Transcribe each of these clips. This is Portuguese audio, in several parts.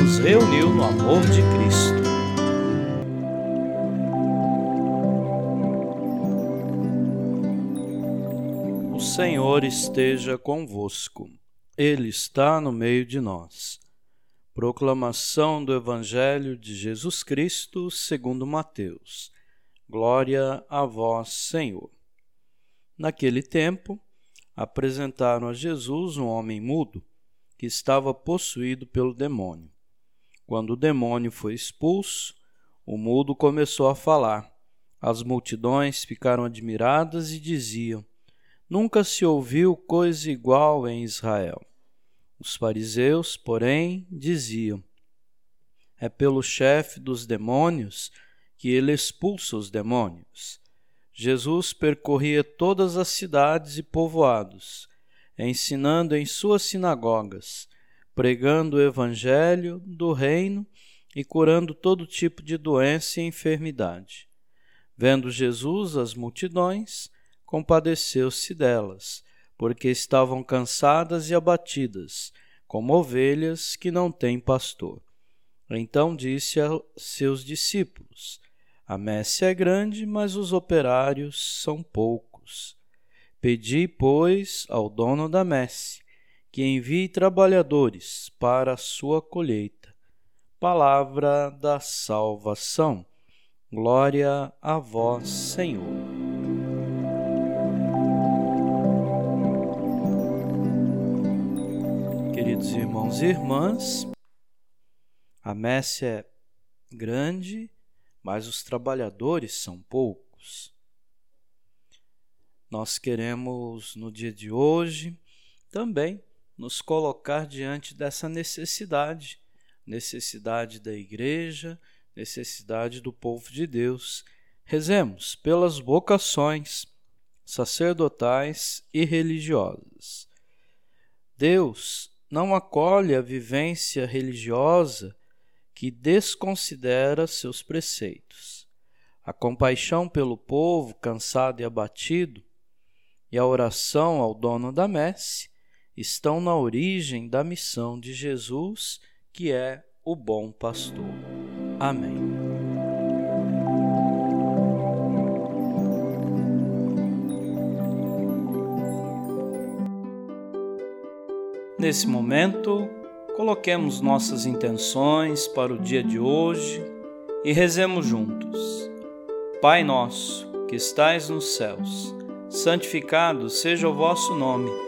nos reuniu no amor de Cristo. O Senhor esteja convosco, Ele está no meio de nós. Proclamação do Evangelho de Jesus Cristo segundo Mateus. Glória a vós, Senhor. Naquele tempo, apresentaram a Jesus um homem mudo que estava possuído pelo demônio. Quando o demônio foi expulso, o mudo começou a falar. As multidões ficaram admiradas e diziam: Nunca se ouviu coisa igual em Israel. Os fariseus, porém, diziam: É pelo chefe dos demônios que ele expulsa os demônios. Jesus percorria todas as cidades e povoados, ensinando em suas sinagogas pregando o evangelho do reino e curando todo tipo de doença e enfermidade. Vendo Jesus as multidões, compadeceu-se delas, porque estavam cansadas e abatidas, como ovelhas que não têm pastor. Então disse a seus discípulos: A messe é grande, mas os operários são poucos. Pedi, pois, ao dono da messe que envie trabalhadores para a sua colheita. Palavra da salvação. Glória a vós, Senhor. Queridos irmãos e irmãs, a messe é grande, mas os trabalhadores são poucos. Nós queremos, no dia de hoje, também nos colocar diante dessa necessidade, necessidade da igreja, necessidade do povo de Deus. Rezemos pelas vocações sacerdotais e religiosas. Deus não acolhe a vivência religiosa que desconsidera seus preceitos. A compaixão pelo povo cansado e abatido e a oração ao dono da messe estão na origem da missão de Jesus, que é o bom pastor. Amém. Nesse momento, coloquemos nossas intenções para o dia de hoje e rezemos juntos. Pai nosso, que estais nos céus, santificado seja o vosso nome.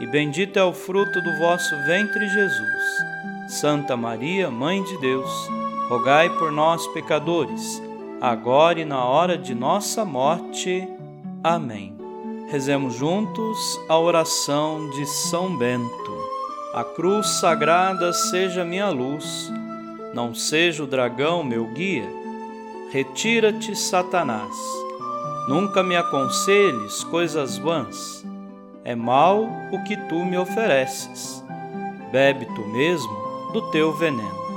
e bendito é o fruto do vosso ventre, Jesus. Santa Maria, Mãe de Deus, rogai por nós, pecadores, agora e na hora de nossa morte. Amém. Rezemos juntos a oração de São Bento. A cruz sagrada seja minha luz, não seja o dragão meu guia. Retira-te, Satanás. Nunca me aconselhes coisas vãs é mal o que tu me ofereces. Bebe tu mesmo do teu veneno.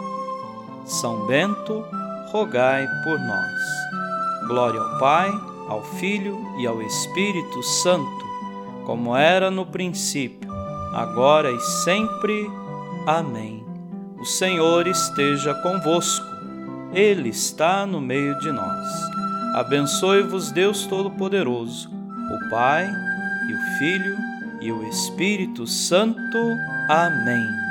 São Bento, rogai por nós. Glória ao Pai, ao Filho e ao Espírito Santo, como era no princípio, agora e sempre. Amém. O Senhor esteja convosco. Ele está no meio de nós. Abençoe-vos Deus Todo-Poderoso, o Pai, e o Filho e o Espírito Santo. Amém.